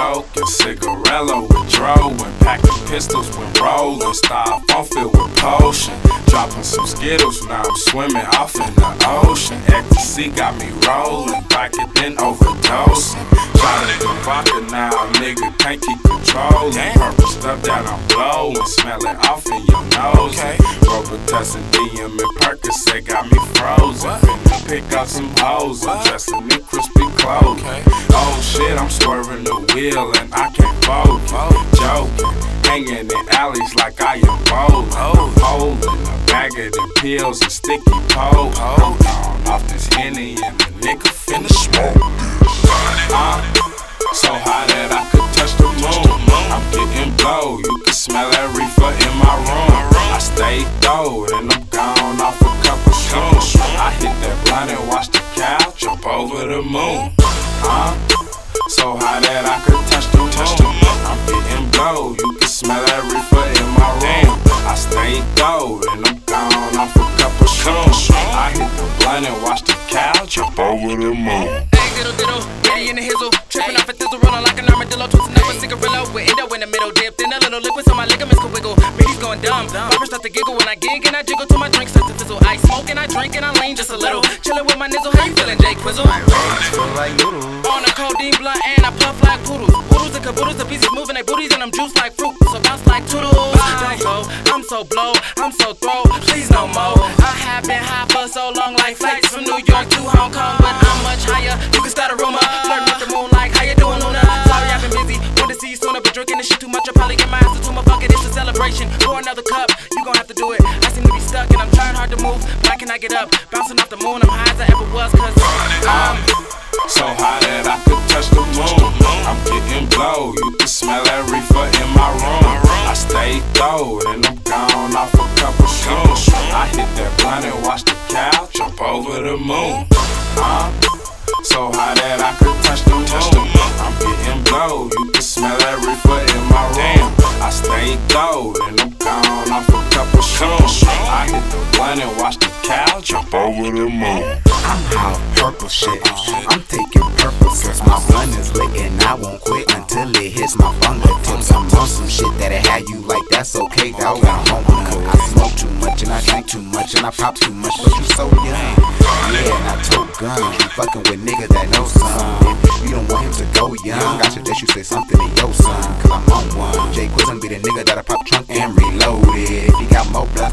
smoking, choking, cigarillo with dro, and packing pistols when rolling, styrofoam filled with potion. Dropping some skittles, now I'm swimming off in the ocean. Ecstasy got me rolling, back it then overdosing. Try to vodka now, nigga can't keep controlling. Purple stuff that I'm blowing, smell it off in your nose. Okay. Robitussin, DM, and Percocet got me frozen. Finna pick up some hoes and dressing in crispy clothes. Okay. Oh shit, I'm swerving the wheel and I can't fold. Joking, hanging in alleys like I am bold. Holding a bag of the pills and sticky. Hold on off this henny and the nigga finna smoke. Gold and I'm gone off a couple shrooms. I hit that blunt and watch the cow jump over the moon. Uh, so high that I could touch the moon. I'm getting blow, you can smell that reefer in my room. I stay gold and I'm gone off a couple shrooms. I hit the blunt and watch the cow jump over the moon. Hey, diddle diddle, Eddie in the hizzle. Tripping off a thizzle, rolling like an armadillo. Twisting up a cigarillo with endo in the middle. Dipped in a little liquid so my ligaments can wiggle. Baby's going dumb. Barbara start to giggle when I gig and I jiggle till my drink starts to fizzle. I smoke and I drink and I lean just a little. Chillin' with my nizzle. How you feeling, Jay Quizzle? Like noodles. On a codeine blunt and I puff like poodles. Poodles and caboodles, the pieces moving their booties and I'm juice like fruit. So bounce like toodles. Don't go, I'm so blow, I'm so throw. Please no more. I have been high for so long, like flights from New York to Hong Kong, but I'm much higher. You can start a rumor, flirting with the moon like how you doing, Luna? Sorry I've been busy, want to see you sooner, but drinking this shit too much. I'll probably get my celebration. Pour another cup, you gon' have to do it. I seem to be stuck and I'm trying hard to move. Why can I get up? Bouncing off the moon, I'm high as I ever was, cause I'm. So high that I could touch the moon. I'm getting blow, you can smell that reefer in my room. I stay gold and I'm gone off a couple shrooms. I hit that blunt and watch the cow jump over the moon. Uh, so high that I could touch the moon. I'm getting cow jump over the moon. I'm hot purple shit. I'm taking purple cause my blunt is lit and I won't quit until it hits my fingertips. I'm on some shit that'll have you like that's okay, dog. I'm on one. I smoke too much and I drink too much and I pop too much, but you so young. Yeah, and I tote guns. You fucking with niggas that know some. You don't want him to go young, I suggest you say something to your son, cause I'm on one. Jay Quizzen be the nigga that I pop trunk and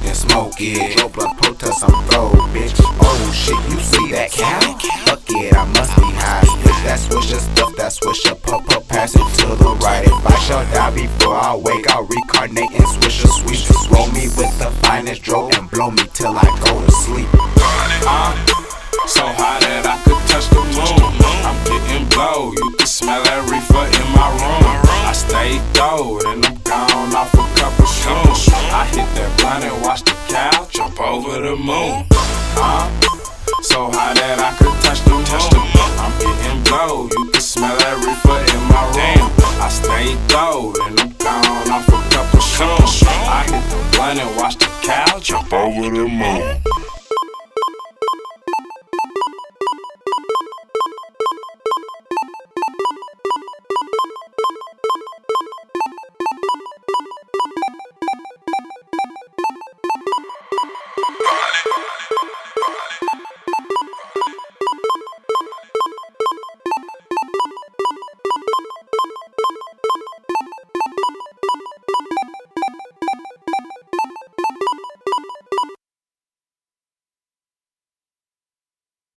then smoke it. Blow blunt protest, I'm throw, bitch. Oh shit, you see that cow? Fuck it, I must be high. Split that swisher stuff, that swisher pop up, pass it to the right. If I shall die before I wake, I'll reincarnate and swish a sweet. Roll me with the finest dro and blow me till I go over the moon. Uh, so high that I could touch the moon. I'm getting blow, you can smell that reefer in my room. I stay gold and I'm gone off a couple shrooms. I hit the blunt and watch the cow jump over the moon.